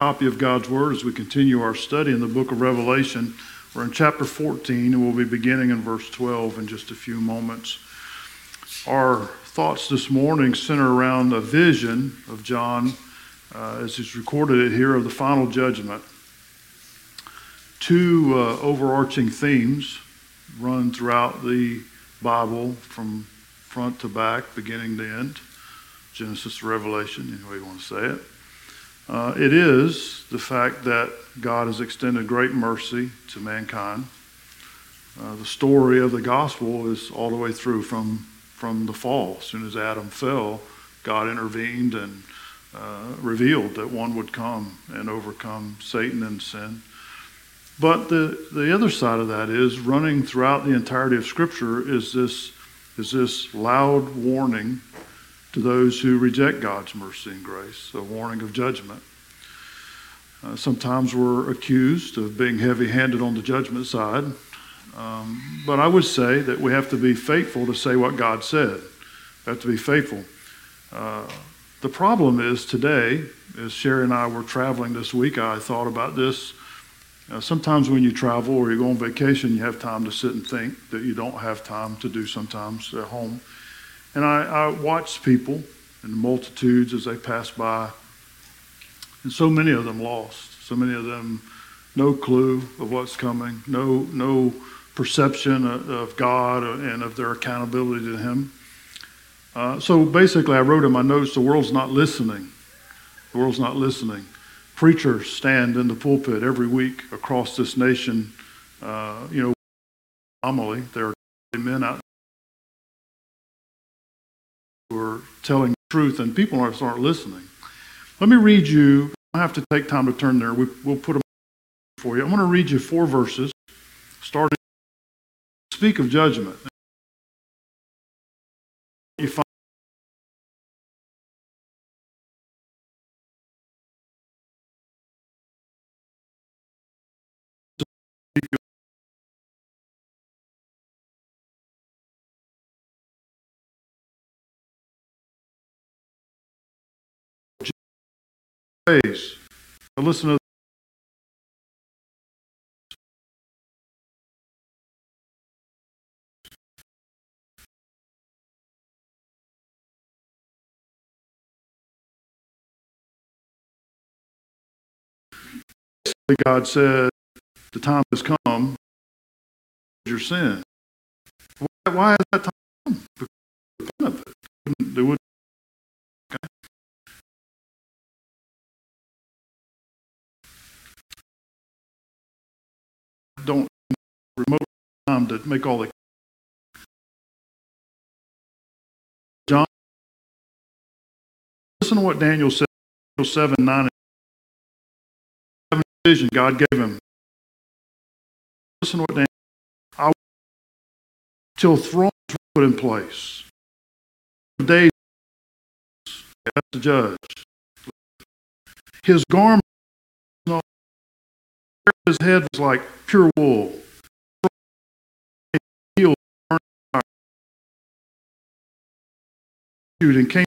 copy of God's Word as we continue our study in the book of Revelation. We're in chapter 14, and we'll be beginning in verse 12 in just a few moments. Our thoughts this morning center around a vision of John, uh, as he's recorded it here, of the final judgment. Two uh, overarching themes run throughout the Bible from front to back, beginning to end. Genesis to Revelation, any way you want to say it. Uh, it is the fact that God has extended great mercy to mankind. Uh, the story of the gospel is all the way through from, from the fall. As soon as Adam fell, God intervened and uh, revealed that one would come and overcome Satan and sin. But the, the other side of that is running throughout the entirety of Scripture is this, is this loud warning to those who reject God's mercy and grace, a warning of judgment. Uh, sometimes we're accused of being heavy handed on the judgment side, um, but I would say that we have to be faithful to say what God said. We have to be faithful. Uh, the problem is today, as Sherry and I were traveling this week, I thought about this. Uh, sometimes when you travel or you go on vacation, you have time to sit and think that you don't have time to do sometimes at home. And I, I watched people and the multitudes as they passed by, and so many of them lost. So many of them no clue of what's coming, no no perception of, of God and of their accountability to Him. Uh, so basically, I wrote in my notes, the world's not listening. The world's not listening. Preachers stand in the pulpit every week across this nation. Uh, you know, anomaly. There are men out who are telling the truth, and people aren't, aren't listening. Let me read you. I have to take time to turn there. We, will put them for you. I'm going to read you four verses, starting. Speak of judgment. You find ways. Now listen to God said, the time has come, your sin. Why, why is that time? Because of it. They wouldn't remote time to make all the John listen to what Daniel said Daniel 7 9 and vision God gave him. Listen to what Daniel I till thrones were put in place. Days as the judge. His garment his head was like pure wool. And came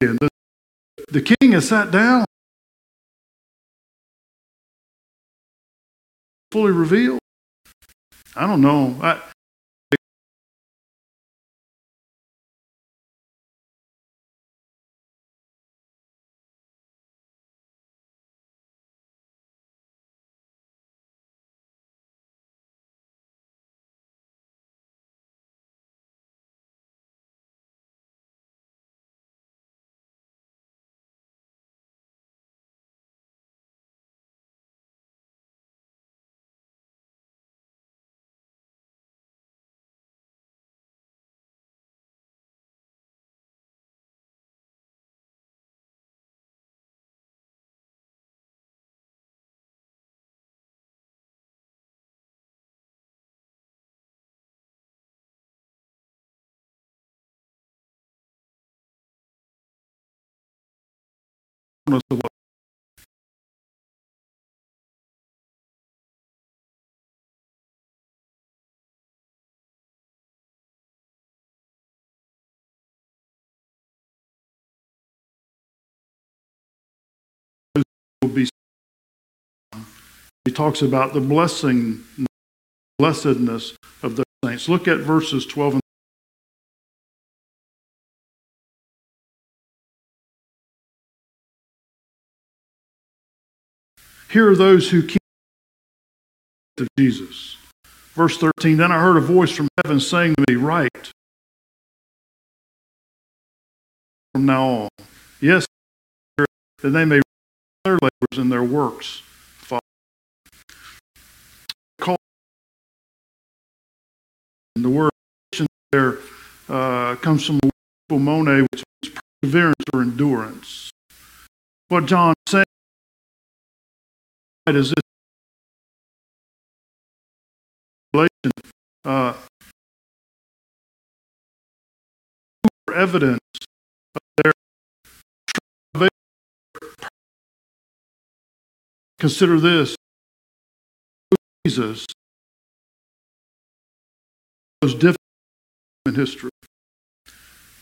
The, the king has sat down, fully revealed. I don't know. I, He talks about the blessing, blessedness of the saints. Look at verses 12 and Here are those who keep of Jesus. Verse 13 Then I heard a voice from heaven saying to me, Write from now on. Yes, that they may their labors and their works follow. The word there uh, comes from mone, which means perseverance or endurance. What John said is this uh, evidence of their Consider this Jesus was different in history.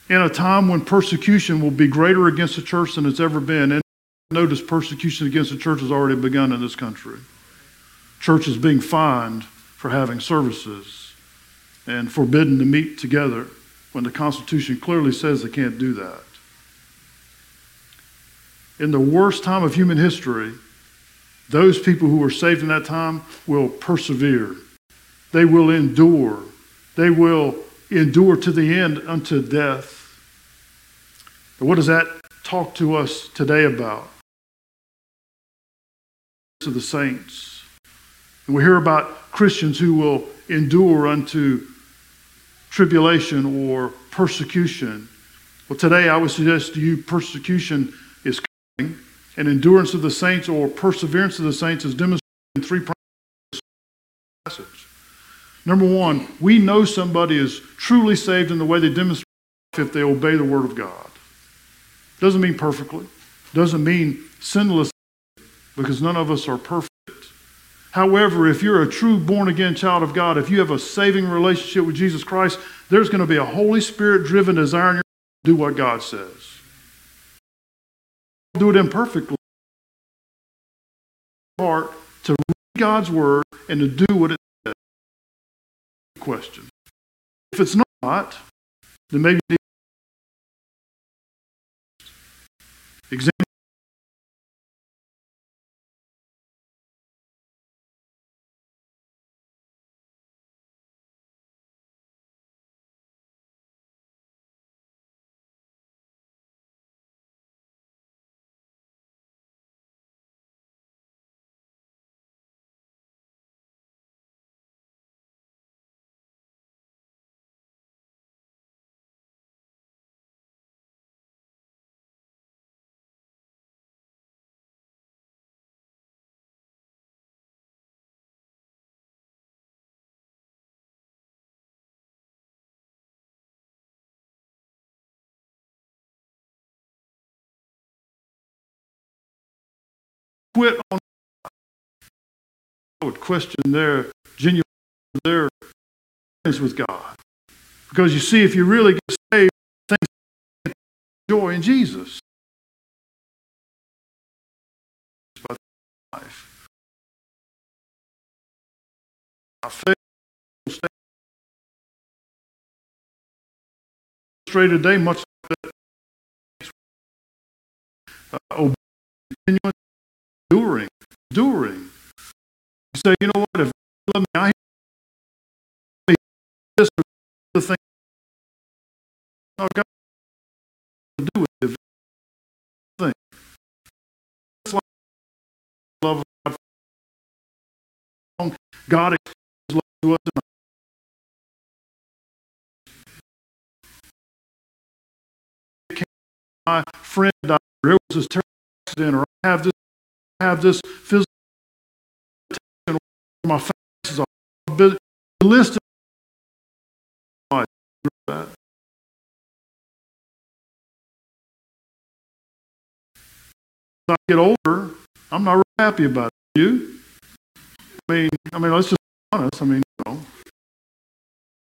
In a time when persecution will be greater against the church than it's ever been. And notice persecution against the church has already begun in this country. Churches being fined for having services and forbidden to meet together when the Constitution clearly says they can't do that. In the worst time of human history, those people who were saved in that time will persevere. They will endure. They will endure to the end unto death. But what does that talk to us today about? To the saints. And we hear about Christians who will endure unto tribulation or persecution. Well, today I would suggest to you persecution is coming and endurance of the saints or perseverance of the saints is demonstrated in three passages. Number one, we know somebody is truly saved in the way they demonstrate if they obey the word of God. Doesn't mean perfectly, doesn't mean sinless, because none of us are perfect. However, if you're a true born again child of God, if you have a saving relationship with Jesus Christ, there's going to be a Holy Spirit driven desire in your to do what God says do it imperfectly. Part to read God's word and to do what it says. Question. If it's not, then maybe examine quit on I would question their genuine their with God. Because you see, if you really get saved, things joy in Jesus. Life. I fail today, much. Uh, enduring, enduring. You say, you know what? If you love me, I me this or the thing. Oh, God, to do with it. Thing. It's like love of God. God expresses love to us my friend died, or it was a terrible accident, or I have this have this physical my face is off. The list of that. I get older, I'm not really happy about it. You? I mean, I mean, let's just be honest. I mean, you know,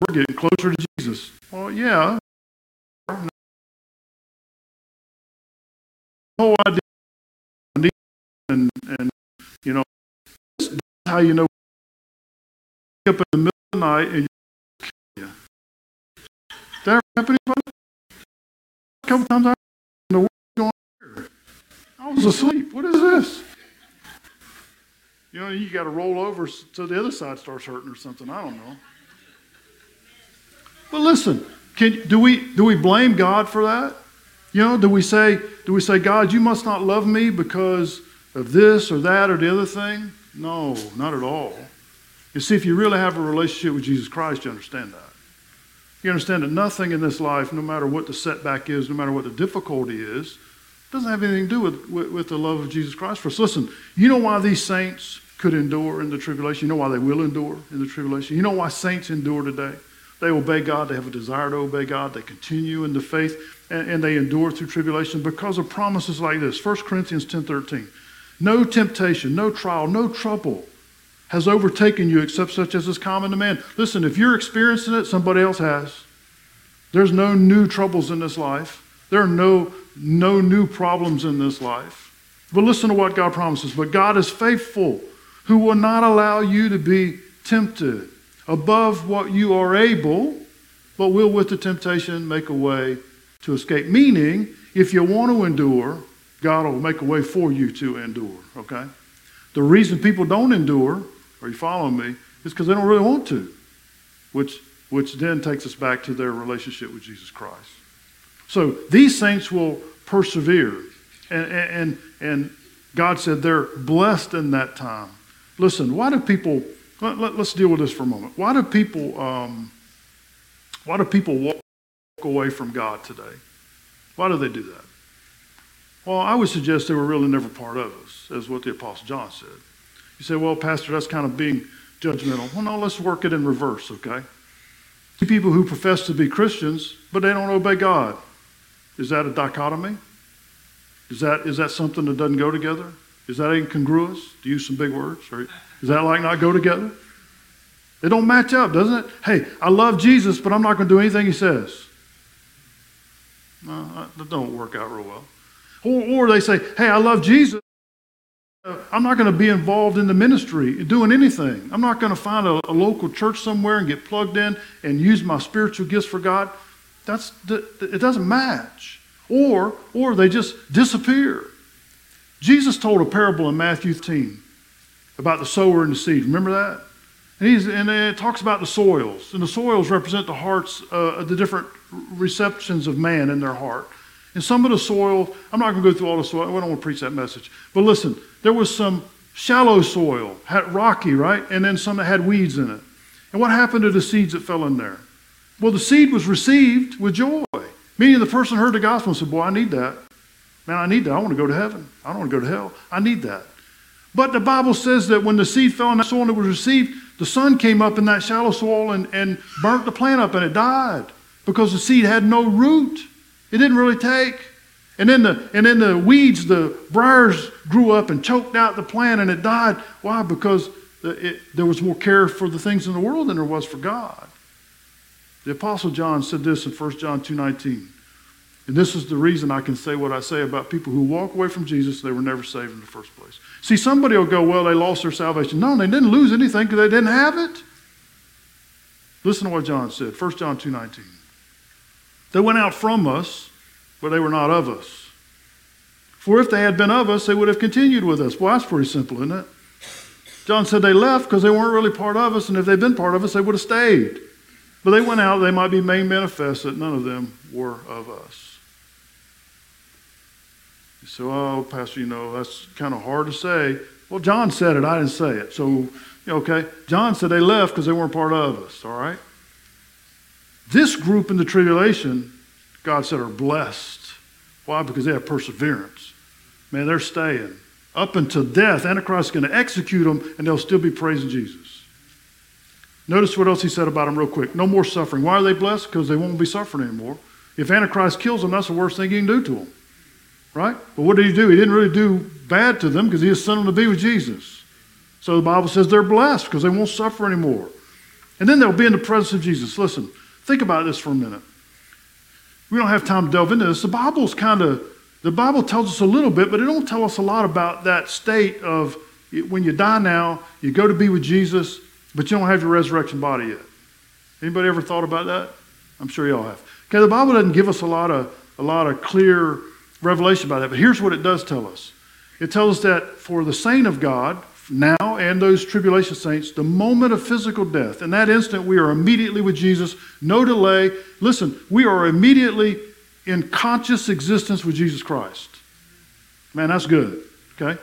we're getting closer to Jesus. Well, yeah. The whole idea, and and you know, that's how you know. Up in the middle of the night and you. That ever happen to anybody? A couple times I world going here. I was asleep. What is this? You know, you got to roll over so the other side starts hurting or something. I don't know. But listen, can, do we do we blame God for that? You know, do we say do we say God, you must not love me because of this or that or the other thing? No, not at all. You see, if you really have a relationship with Jesus Christ, you understand that. You understand that nothing in this life, no matter what the setback is, no matter what the difficulty is, doesn't have anything to do with, with, with the love of Jesus Christ for us. Listen, you know why these saints could endure in the tribulation? You know why they will endure in the tribulation? You know why saints endure today? They obey God. They have a desire to obey God. They continue in the faith, and, and they endure through tribulation because of promises like this. 1 Corinthians 10 13. No temptation, no trial, no trouble has overtaken you except such as is common to man. Listen, if you're experiencing it, somebody else has. There's no new troubles in this life. There are no, no new problems in this life. But listen to what God promises. But God is faithful, who will not allow you to be tempted above what you are able, but will with the temptation make a way to escape. Meaning, if you want to endure, God will make a way for you to endure, okay? The reason people don't endure, are you following me, is because they don't really want to, which, which then takes us back to their relationship with Jesus Christ. So these saints will persevere. And, and, and God said they're blessed in that time. Listen, why do people let, us let, deal with this for a moment. Why do people um, why do people walk away from God today? Why do they do that? Well, I would suggest they were really never part of us, as what the Apostle John said. You say, well, Pastor, that's kind of being judgmental. Well, no, let's work it in reverse, okay? People who profess to be Christians, but they don't obey God. Is that a dichotomy? Is that, is that something that doesn't go together? Is that incongruous? To use some big words? Or does that like not go together? It don't match up, doesn't it? Hey, I love Jesus, but I'm not going to do anything he says. No, that don't work out real well. Or, or they say, hey, I love Jesus. I'm not going to be involved in the ministry, doing anything. I'm not going to find a, a, local church somewhere and get plugged in and use my spiritual gifts for God. That's it doesn't match. Or or they just disappear. Jesus told a parable in Matthew 10 about the sower and the seed. Remember that? And, he's, and it talks about the soils. And the soils represent the hearts, uh, the different receptions of man in their heart. And some of the soil, I'm not going to go through all the soil. I don't want to preach that message. But listen, there was some shallow soil, had rocky, right? And then some that had weeds in it. And what happened to the seeds that fell in there? Well, the seed was received with joy. Meaning the person heard the gospel and said, Boy, I need that. Man, I need that. I want to go to heaven. I don't want to go to hell. I need that. But the Bible says that when the seed fell in that soil and it was received, the sun came up in that shallow soil and, and burnt the plant up and it died because the seed had no root. It didn't really take. And then the and then the weeds, the briars grew up and choked out the plant and it died. Why? Because it, there was more care for the things in the world than there was for God. The Apostle John said this in 1 John 2.19. And this is the reason I can say what I say about people who walk away from Jesus, they were never saved in the first place. See, somebody will go, well, they lost their salvation. No, they didn't lose anything because they didn't have it. Listen to what John said, 1 John 2.19. They went out from us, but they were not of us. For if they had been of us, they would have continued with us. Well, that's pretty simple, isn't it? John said they left because they weren't really part of us, and if they'd been part of us, they would have stayed. But they went out, they might be made manifest that none of them were of us. Say, oh, Pastor, you know, that's kind of hard to say. Well, John said it, I didn't say it. So, okay, John said they left because they weren't part of us, all right? This group in the tribulation, God said, are blessed. Why? Because they have perseverance. Man, they're staying. Up until death, Antichrist is going to execute them, and they'll still be praising Jesus. Notice what else he said about them, real quick. No more suffering. Why are they blessed? Because they won't be suffering anymore. If Antichrist kills them, that's the worst thing you can do to them. right? But what did he do? He didn't really do bad to them because he sent them to be with Jesus. So the Bible says they're blessed because they won't suffer anymore. And then they'll be in the presence of Jesus. Listen, think about this for a minute. We don't have time to delve into this. The Bible's kind of, the Bible tells us a little bit, but it don't tell us a lot about that state of when you die now, you go to be with Jesus, but you don't have your resurrection body yet. Anybody ever thought about that? I'm sure y'all have. Okay, the Bible doesn't give us a lot of a lot of clear revelation about that, but here's what it does tell us. It tells us that for the saint of God, now and those tribulation saints, the moment of physical death, in that instant we are immediately with Jesus, no delay. Listen, we are immediately in conscious existence with Jesus Christ. Man, that's good. Okay?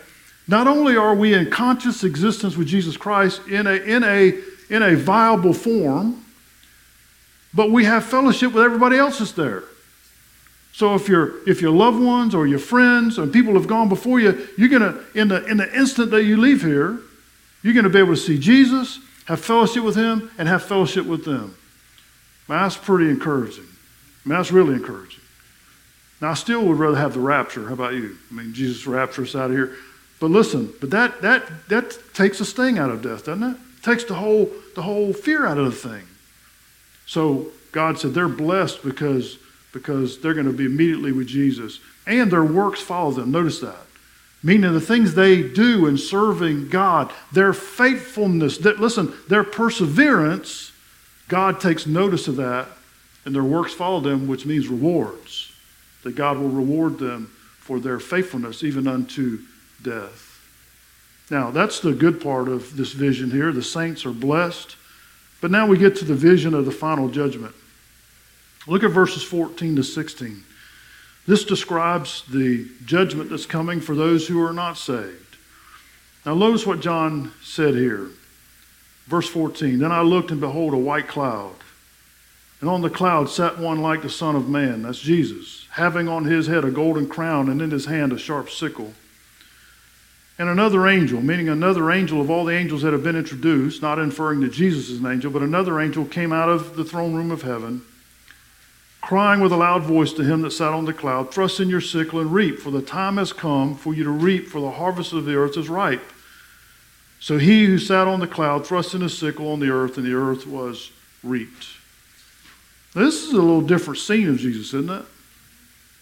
Not only are we in conscious existence with Jesus Christ in a, in a, in a viable form, but we have fellowship with everybody else that's there. So if your if your loved ones or your friends and people have gone before you, you're gonna in the in the instant that you leave here, you're gonna be able to see Jesus, have fellowship with Him, and have fellowship with them. Man, that's pretty encouraging. I mean, that's really encouraging. Now, I still would rather have the rapture. How about you? I mean, Jesus rapture us out of here. But listen, but that that that takes the sting out of death, doesn't it? it takes the whole the whole fear out of the thing. So God said they're blessed because, because they're going to be immediately with Jesus. And their works follow them. Notice that. Meaning the things they do in serving God, their faithfulness, that, listen, their perseverance, God takes notice of that, and their works follow them, which means rewards. That God will reward them for their faithfulness, even unto death. Now, that's the good part of this vision here. The saints are blessed. But now we get to the vision of the final judgment. Look at verses 14 to 16. This describes the judgment that's coming for those who are not saved. Now, notice what John said here. Verse 14 Then I looked, and behold, a white cloud. And on the cloud sat one like the Son of Man, that's Jesus, having on his head a golden crown, and in his hand a sharp sickle. And another angel, meaning another angel of all the angels that have been introduced, not inferring that Jesus is an angel, but another angel came out of the throne room of heaven, crying with a loud voice to him that sat on the cloud, Thrust in your sickle and reap, for the time has come for you to reap, for the harvest of the earth is ripe. So he who sat on the cloud thrust in his sickle on the earth, and the earth was reaped. This is a little different scene of Jesus, isn't it?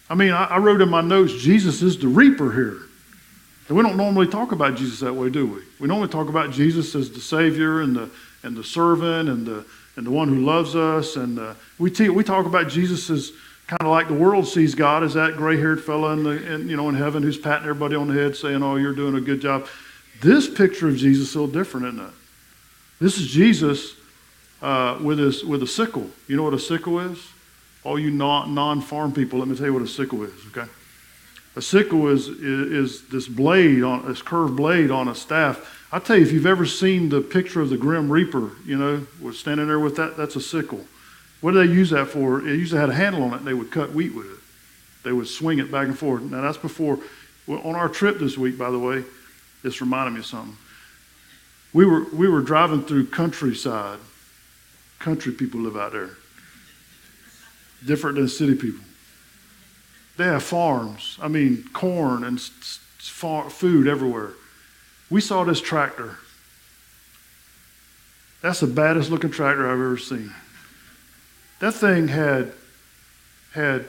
I mean, I, I wrote in my notes, Jesus is the reaper here. And we don't normally talk about Jesus that way, do we? We normally talk about Jesus as the Savior and the, and the servant and the, and the one who loves us. And uh, we, te- we talk about Jesus as kind of like the world sees God as that gray-haired fellow in, the, in, you know, in heaven who's patting everybody on the head saying, oh, you're doing a good job. This picture of Jesus is a little different, isn't it? This is Jesus uh, with, his, with a sickle. You know what a sickle is? All you non farm people, let me tell you what a sickle is, okay? A sickle is, is, is this blade on this curved blade on a staff. I tell you, if you've ever seen the picture of the Grim Reaper, you know, was standing there with that, that's a sickle. What do they use that for? It usually had a handle on it, and they would cut wheat with it. They would swing it back and forth. Now that's before. Well, on our trip this week, by the way, this reminded me of something. We were we were driving through countryside. Country people live out there. Different than city people. They have farms. I mean, corn and food everywhere. We saw this tractor. That's the baddest looking tractor I've ever seen. That thing had had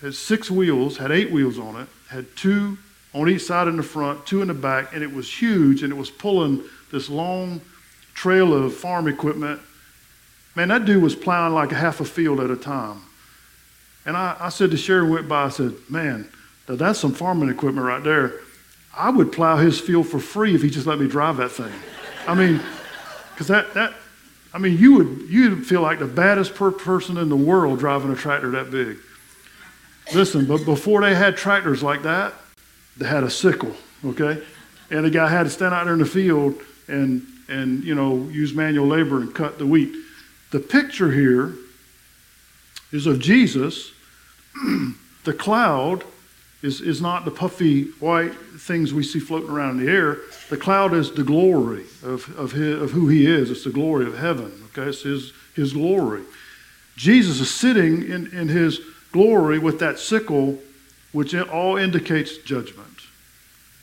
had six wheels, had eight wheels on it, had two on each side in the front, two in the back, and it was huge, and it was pulling this long trail of farm equipment. Man, that dude was plowing like a half a field at a time. And I, I said to Sherry, went by, I said, man, that's some farming equipment right there. I would plow his field for free if he just let me drive that thing. I mean, because that, that, I mean, you would, you'd feel like the baddest per person in the world driving a tractor that big. Listen, but before they had tractors like that, they had a sickle, okay? And the guy had to stand out there in the field and, and you know, use manual labor and cut the wheat. The picture here is of Jesus. the cloud is, is not the puffy white things we see floating around in the air. The cloud is the glory of, of, his, of who he is. It's the glory of heaven. Okay, it's his, his glory. Jesus is sitting in, in his glory with that sickle, which all indicates judgment.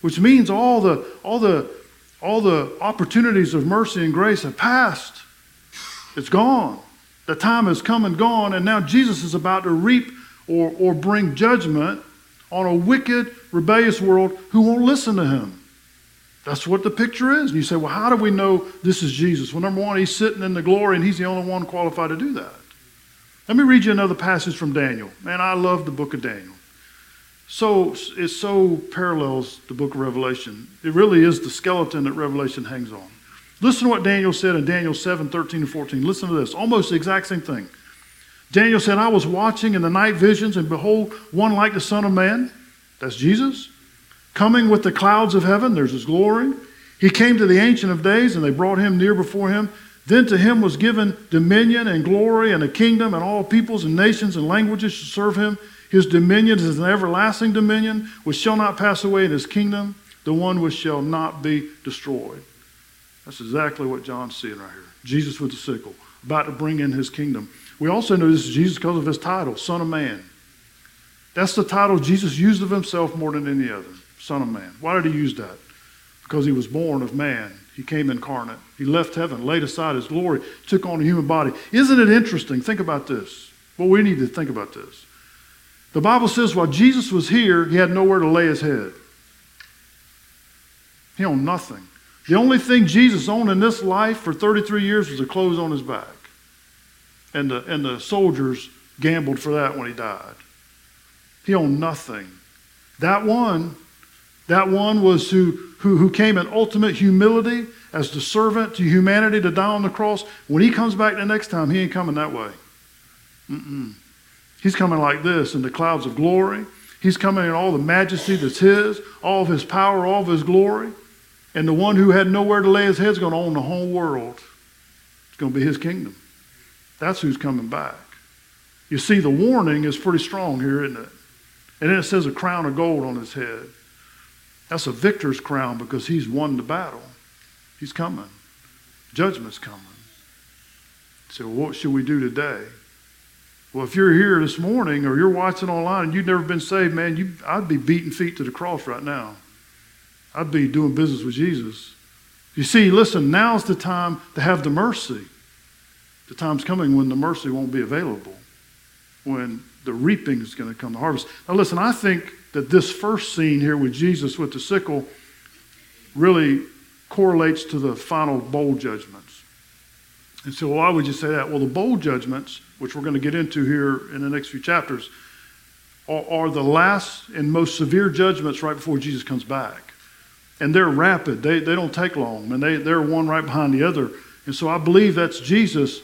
Which means all the, all the, all the opportunities of mercy and grace have passed. It's gone. The time has come and gone, and now Jesus is about to reap or, or bring judgment on a wicked, rebellious world who won't listen to him. That's what the picture is. And you say, well, how do we know this is Jesus? Well, number one, he's sitting in the glory, and he's the only one qualified to do that. Let me read you another passage from Daniel. Man, I love the book of Daniel. So it so parallels the book of Revelation. It really is the skeleton that Revelation hangs on. Listen to what Daniel said in Daniel 7, 13 and 14. Listen to this. Almost the exact same thing. Daniel said, I was watching in the night visions, and behold, one like the Son of Man, that's Jesus, coming with the clouds of heaven, there's his glory. He came to the Ancient of Days, and they brought him near before him. Then to him was given dominion and glory and a kingdom, and all peoples and nations and languages should serve him. His dominion is an everlasting dominion which shall not pass away, in his kingdom the one which shall not be destroyed. That's exactly what John's seeing right here. Jesus with the sickle, about to bring in his kingdom. We also know this is Jesus because of his title, Son of Man. That's the title Jesus used of himself more than any other, Son of Man. Why did he use that? Because he was born of man. He came incarnate. He left heaven, laid aside his glory, took on a human body. Isn't it interesting? Think about this. Well, we need to think about this. The Bible says while Jesus was here, he had nowhere to lay his head. He owned nothing. The only thing Jesus owned in this life for 33 years was the clothes on his back. And the, and the soldiers gambled for that when he died. He owned nothing. That one, that one was who, who, who came in ultimate humility as the servant to humanity to die on the cross. When he comes back the next time, he ain't coming that way. Mm-mm. He's coming like this in the clouds of glory. He's coming in all the majesty that's his, all of his power, all of his glory. And the one who had nowhere to lay his head is going to own the whole world. It's going to be his kingdom. That's who's coming back. You see, the warning is pretty strong here, isn't it? And then it says a crown of gold on his head. That's a victor's crown because he's won the battle. He's coming. Judgment's coming. So, what should we do today? Well, if you're here this morning or you're watching online and you've never been saved, man, you, I'd be beating feet to the cross right now. I'd be doing business with Jesus. You see, listen, now's the time to have the mercy. The time's coming when the mercy won't be available, when the reaping is going to come, the harvest. Now, listen, I think that this first scene here with Jesus with the sickle really correlates to the final bowl judgments. And so, why would you say that? Well, the bowl judgments, which we're going to get into here in the next few chapters, are, are the last and most severe judgments right before Jesus comes back. And they're rapid, they, they don't take long, and they, they're one right behind the other. And so, I believe that's Jesus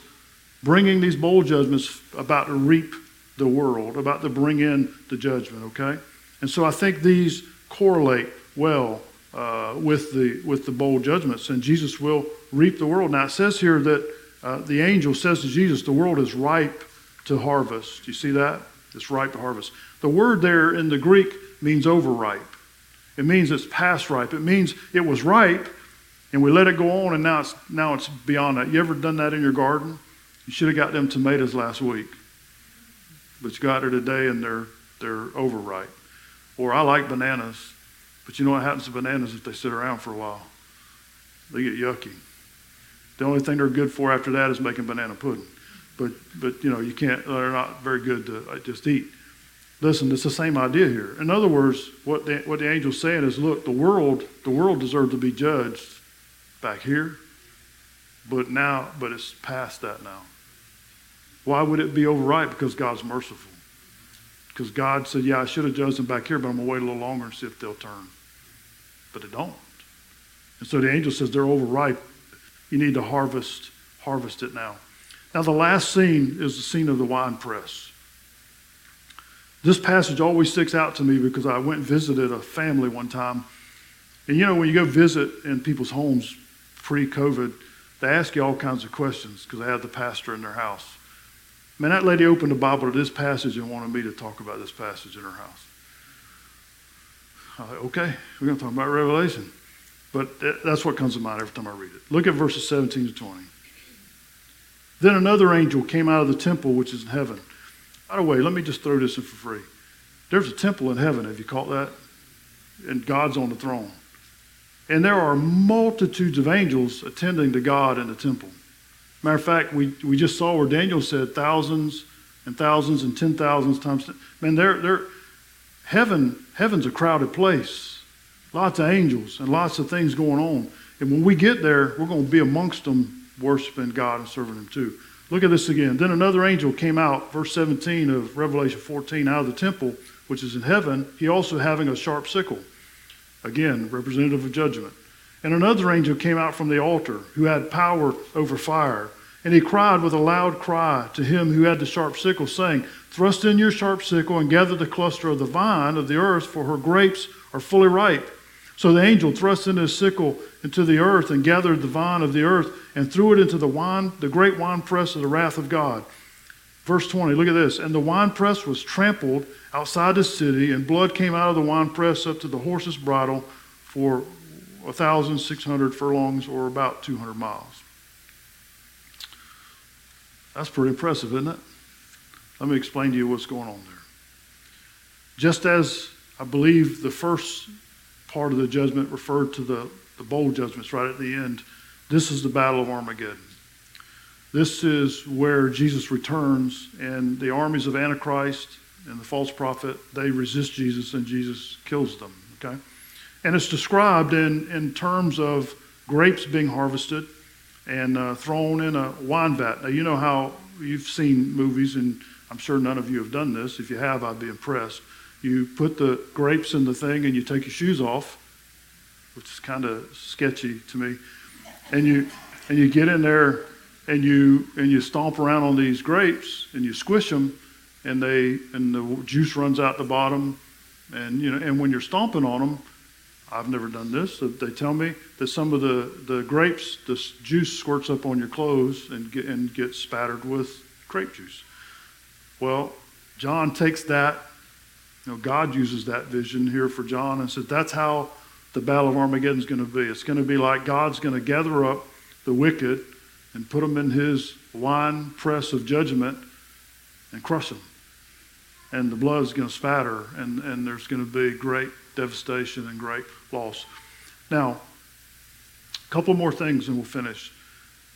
bringing these bowl judgments about to reap the world, about to bring in the judgment, okay? And so I think these correlate well uh, with, the, with the bowl judgments, and Jesus will reap the world. Now it says here that uh, the angel says to Jesus, the world is ripe to harvest. Do you see that? It's ripe to harvest. The word there in the Greek means overripe. It means it's past ripe. It means it was ripe, and we let it go on, and now it's, now it's beyond that. You ever done that in your garden? You should have got them tomatoes last week but you got her today and they're they're overripe. Or I like bananas, but you know what happens to bananas if they sit around for a while? They get yucky. The only thing they're good for after that is making banana pudding. But but you know you can't. They're not very good to uh, just eat. Listen, it's the same idea here. In other words, what the, what the angel's saying is, look, the world the world deserves to be judged back here, but now but it's past that now. Why would it be overripe? Because God's merciful. Because God said, Yeah, I should have judged them back here, but I'm going to wait a little longer and see if they'll turn. But they don't. And so the angel says they're overripe. You need to harvest, harvest it now. Now, the last scene is the scene of the wine press. This passage always sticks out to me because I went and visited a family one time. And you know, when you go visit in people's homes pre COVID, they ask you all kinds of questions because they have the pastor in their house. Man, that lady opened the Bible to this passage and wanted me to talk about this passage in her house. I thought, okay, we're going to talk about Revelation. But that's what comes to mind every time I read it. Look at verses 17 to 20. Then another angel came out of the temple which is in heaven. By the way, let me just throw this in for free. There's a temple in heaven. Have you caught that? And God's on the throne. And there are multitudes of angels attending to God in the temple. Matter of fact, we, we just saw where Daniel said thousands and thousands and ten thousands times. Man, they're, they're, heaven, heaven's a crowded place. Lots of angels and lots of things going on. And when we get there, we're going to be amongst them worshiping God and serving Him too. Look at this again. Then another angel came out, verse 17 of Revelation 14, out of the temple, which is in heaven, he also having a sharp sickle. Again, representative of judgment. And another angel came out from the altar, who had power over fire. And he cried with a loud cry to him who had the sharp sickle, saying, Thrust in your sharp sickle and gather the cluster of the vine of the earth, for her grapes are fully ripe. So the angel thrust in his sickle into the earth and gathered the vine of the earth and threw it into the wine, the great winepress of the wrath of God. Verse 20, look at this. And the winepress was trampled outside the city, and blood came out of the winepress up to the horse's bridle for 1,600 furlongs or about 200 miles. That's pretty impressive, isn't it? Let me explain to you what's going on there. Just as I believe the first part of the judgment referred to the, the bowl judgments right at the end, this is the Battle of Armageddon. This is where Jesus returns, and the armies of Antichrist and the false prophet, they resist Jesus, and Jesus kills them. Okay? And it's described in, in terms of grapes being harvested and uh, thrown in a wine vat. Now, you know how you've seen movies, and I'm sure none of you have done this. If you have, I'd be impressed. You put the grapes in the thing and you take your shoes off, which is kind of sketchy to me, and you and you get in there and you and you stomp around on these grapes and you squish them, and they and the juice runs out the bottom, and you know and when you're stomping on them, I've never done this. They tell me that some of the, the grapes, the juice squirts up on your clothes and, get, and gets spattered with grape juice. Well, John takes that, you know, God uses that vision here for John and says that's how the Battle of Armageddon is going to be. It's going to be like God's going to gather up the wicked and put them in his wine press of judgment and crush them. And the blood is going to spatter, and, and there's going to be great devastation and great loss. Now, a couple more things and we'll finish.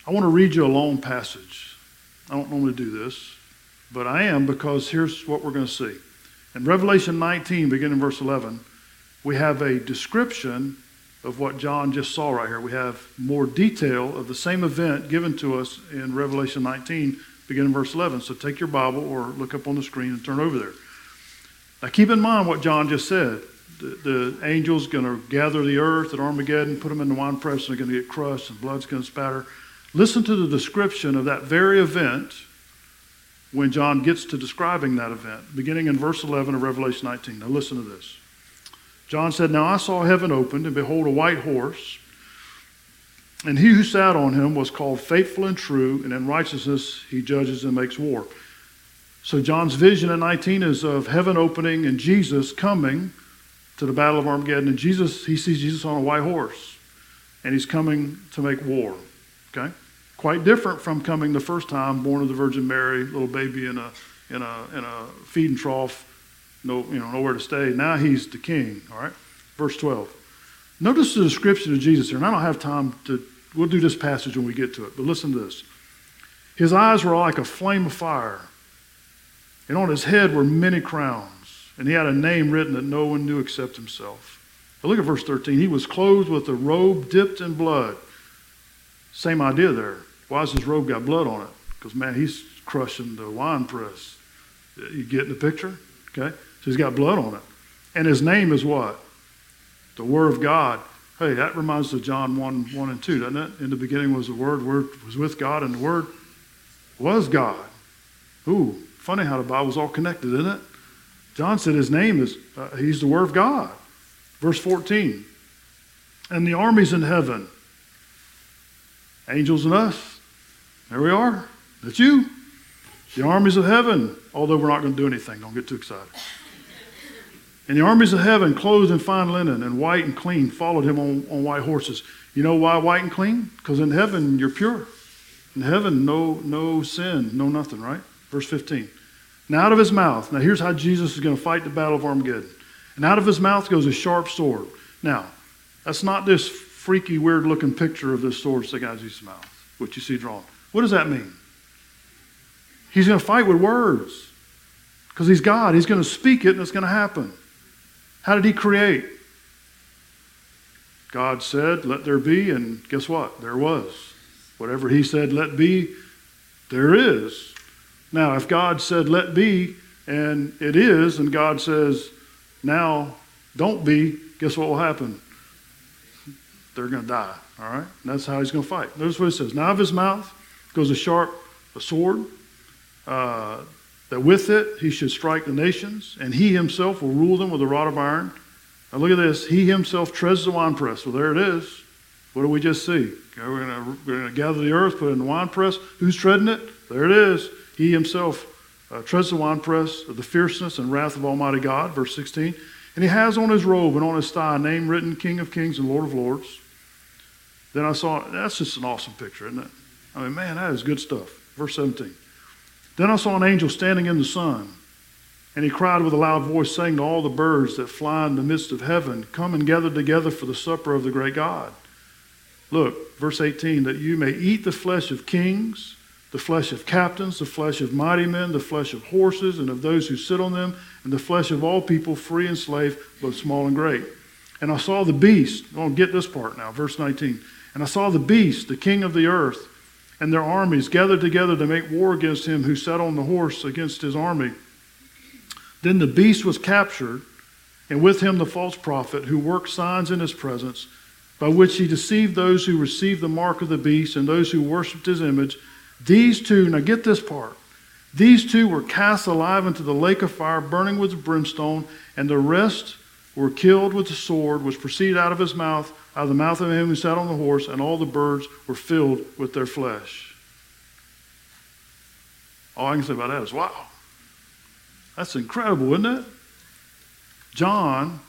I want to read you a long passage. I don't normally do this, but I am because here's what we're going to see. In Revelation 19, beginning verse 11, we have a description of what John just saw right here. We have more detail of the same event given to us in Revelation 19, beginning verse 11. So take your Bible or look up on the screen and turn over there. Now keep in mind what John just said the, the angel's going to gather the earth at Armageddon, put them in the wine press, and they're going to get crushed, and blood's going to spatter. Listen to the description of that very event when John gets to describing that event, beginning in verse 11 of Revelation 19. Now, listen to this. John said, Now I saw heaven opened, and behold, a white horse. And he who sat on him was called faithful and true, and in righteousness he judges and makes war. So John's vision in 19 is of heaven opening and Jesus coming to the Battle of Armageddon, and Jesus, he sees Jesus on a white horse, and he's coming to make war. Okay? Quite different from coming the first time, born of the Virgin Mary, little baby in a in a in a feeding trough, no you know nowhere to stay. Now he's the king. All right, verse twelve. Notice the description of Jesus here, and I don't have time to. We'll do this passage when we get to it, but listen to this. His eyes were like a flame of fire, and on his head were many crowns and he had a name written that no one knew except himself. But look at verse 13. He was clothed with a robe dipped in blood. Same idea there. Why has his robe got blood on it? Because, man, he's crushing the wine press. You get the picture? Okay? So he's got blood on it. And his name is what? The Word of God. Hey, that reminds us of John 1, 1 and 2, doesn't it? In the beginning was the Word, Word was with God, and the Word was God. Ooh, funny how the Bible's all connected, isn't it? John said his name is, uh, he's the Word of God. Verse 14. And the armies in heaven, angels and us, there we are. That's you. The armies of heaven, although we're not going to do anything, don't get too excited. And the armies of heaven, clothed in fine linen and white and clean, followed him on, on white horses. You know why white and clean? Because in heaven, you're pure. In heaven, no, no sin, no nothing, right? Verse 15. And out of his mouth, now here's how Jesus is going to fight the battle of Armageddon. And out of his mouth goes a sharp sword. Now, that's not this freaky, weird looking picture of this sword sticking out of Jesus' mouth, which you see drawn. What does that mean? He's going to fight with words because he's God. He's going to speak it and it's going to happen. How did he create? God said, Let there be, and guess what? There was. Whatever he said, let be, there is. Now, if God said, let be, and it is, and God says, now don't be, guess what will happen? They're going to die, all right? And that's how he's going to fight. Notice what it says. Now, of his mouth goes a sharp a sword, uh, that with it he should strike the nations, and he himself will rule them with a rod of iron. Now, look at this. He himself treads the winepress. Well, there it is. What do we just see? Okay, we're going to gather the earth, put it in the winepress. Who's treading it? There it is. He himself uh, treads the winepress of the fierceness and wrath of Almighty God, verse 16. And he has on his robe and on his thigh a name written King of Kings and Lord of Lords. Then I saw, that's just an awesome picture, isn't it? I mean, man, that is good stuff. Verse 17. Then I saw an angel standing in the sun, and he cried with a loud voice, saying to all the birds that fly in the midst of heaven, Come and gather together for the supper of the great God. Look, verse 18, that you may eat the flesh of kings the flesh of captains, the flesh of mighty men, the flesh of horses and of those who sit on them, and the flesh of all people, free and slave, both small and great. And I saw the beast. Oh, get this part now, verse 19. And I saw the beast, the king of the earth, and their armies gathered together to make war against him who sat on the horse against his army. Then the beast was captured, and with him the false prophet who worked signs in his presence, by which he deceived those who received the mark of the beast and those who worshipped his image these two, now get this part. These two were cast alive into the lake of fire, burning with brimstone, and the rest were killed with the sword which proceeded out of his mouth, out of the mouth of him who sat on the horse, and all the birds were filled with their flesh. All I can say about that is, wow. That's incredible, isn't it? John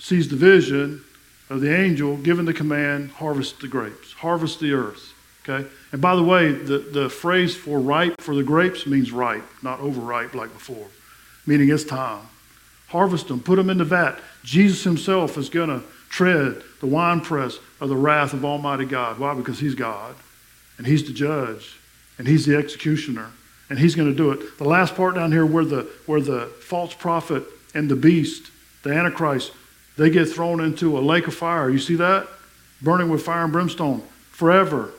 sees the vision of the angel given the command harvest the grapes, harvest the earth. Okay? And by the way, the, the phrase for ripe for the grapes means ripe, not overripe like before, meaning it's time. Harvest them, put them in the vat. Jesus himself is going to tread the winepress of the wrath of Almighty God. Why? Because he's God, and he's the judge, and he's the executioner, and he's going to do it. The last part down here where the, where the false prophet and the beast, the Antichrist, they get thrown into a lake of fire. You see that? Burning with fire and brimstone forever.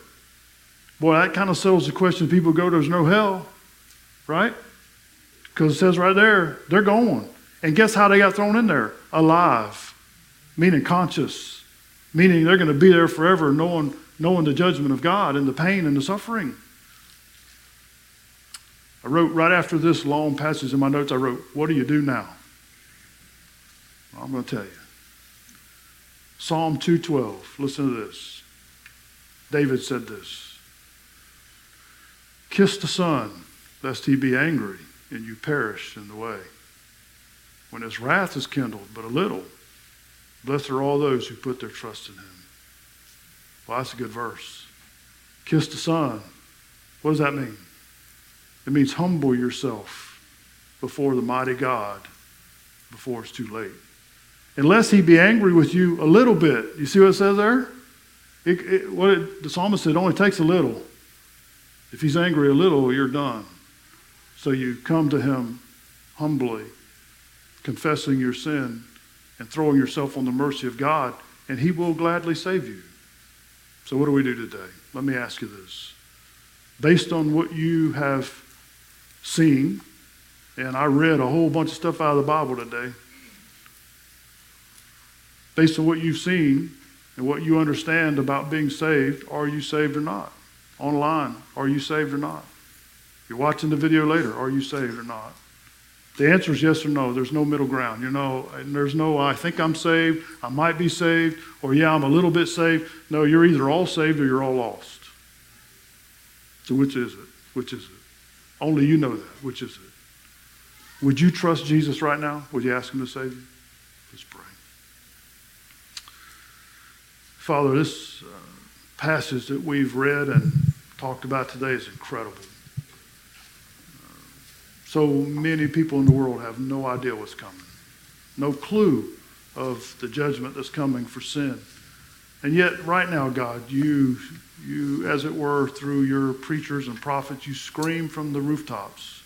Boy, that kind of settles the question people go, there's no hell, right? Because it says right there, they're going. And guess how they got thrown in there? Alive, meaning conscious, meaning they're going to be there forever, knowing, knowing the judgment of God and the pain and the suffering. I wrote right after this long passage in my notes, I wrote, What do you do now? Well, I'm going to tell you. Psalm 212. Listen to this. David said this. Kiss the Son, lest he be angry and you perish in the way. When his wrath is kindled but a little, blessed are all those who put their trust in him. Well, that's a good verse. Kiss the Son. What does that mean? It means humble yourself before the mighty God before it's too late. Unless he be angry with you a little bit. You see what it says there? It, it, what it, the psalmist said, only takes a little. If he's angry a little, you're done. So you come to him humbly, confessing your sin and throwing yourself on the mercy of God, and he will gladly save you. So, what do we do today? Let me ask you this. Based on what you have seen, and I read a whole bunch of stuff out of the Bible today, based on what you've seen and what you understand about being saved, are you saved or not? Online, are you saved or not? You're watching the video later, are you saved or not? The answer is yes or no. There's no middle ground. You know, and there's no, I think I'm saved, I might be saved, or yeah, I'm a little bit saved. No, you're either all saved or you're all lost. So which is it? Which is it? Only you know that. Which is it? Would you trust Jesus right now? Would you ask him to save you? Let's pray. Father, this. Uh, passage that we've read and talked about today is incredible. Uh, So many people in the world have no idea what's coming, no clue of the judgment that's coming for sin. And yet, right now, God, you, you, as it were, through your preachers and prophets, you scream from the rooftops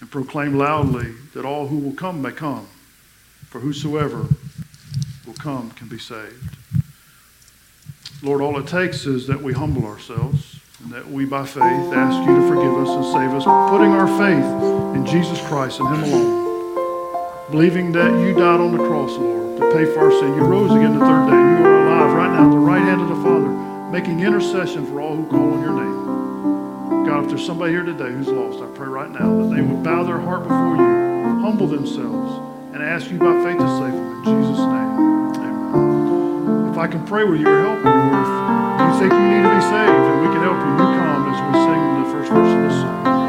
and proclaim loudly that all who will come may come, for whosoever will come can be saved. Lord, all it takes is that we humble ourselves and that we, by faith, ask you to forgive us and save us, putting our faith in Jesus Christ and Him alone, believing that you died on the cross, Lord, to pay for our sin. You rose again the third day. You are alive right now at the right hand of the Father, making intercession for all who call on your name. God, if there's somebody here today who's lost, I pray right now that they would bow their heart before you, humble themselves, and ask you by faith to save them. In Jesus' name. If I can pray with you or help you, or if you think you need to be saved and we can help you, you come as we sing the first verse of this song.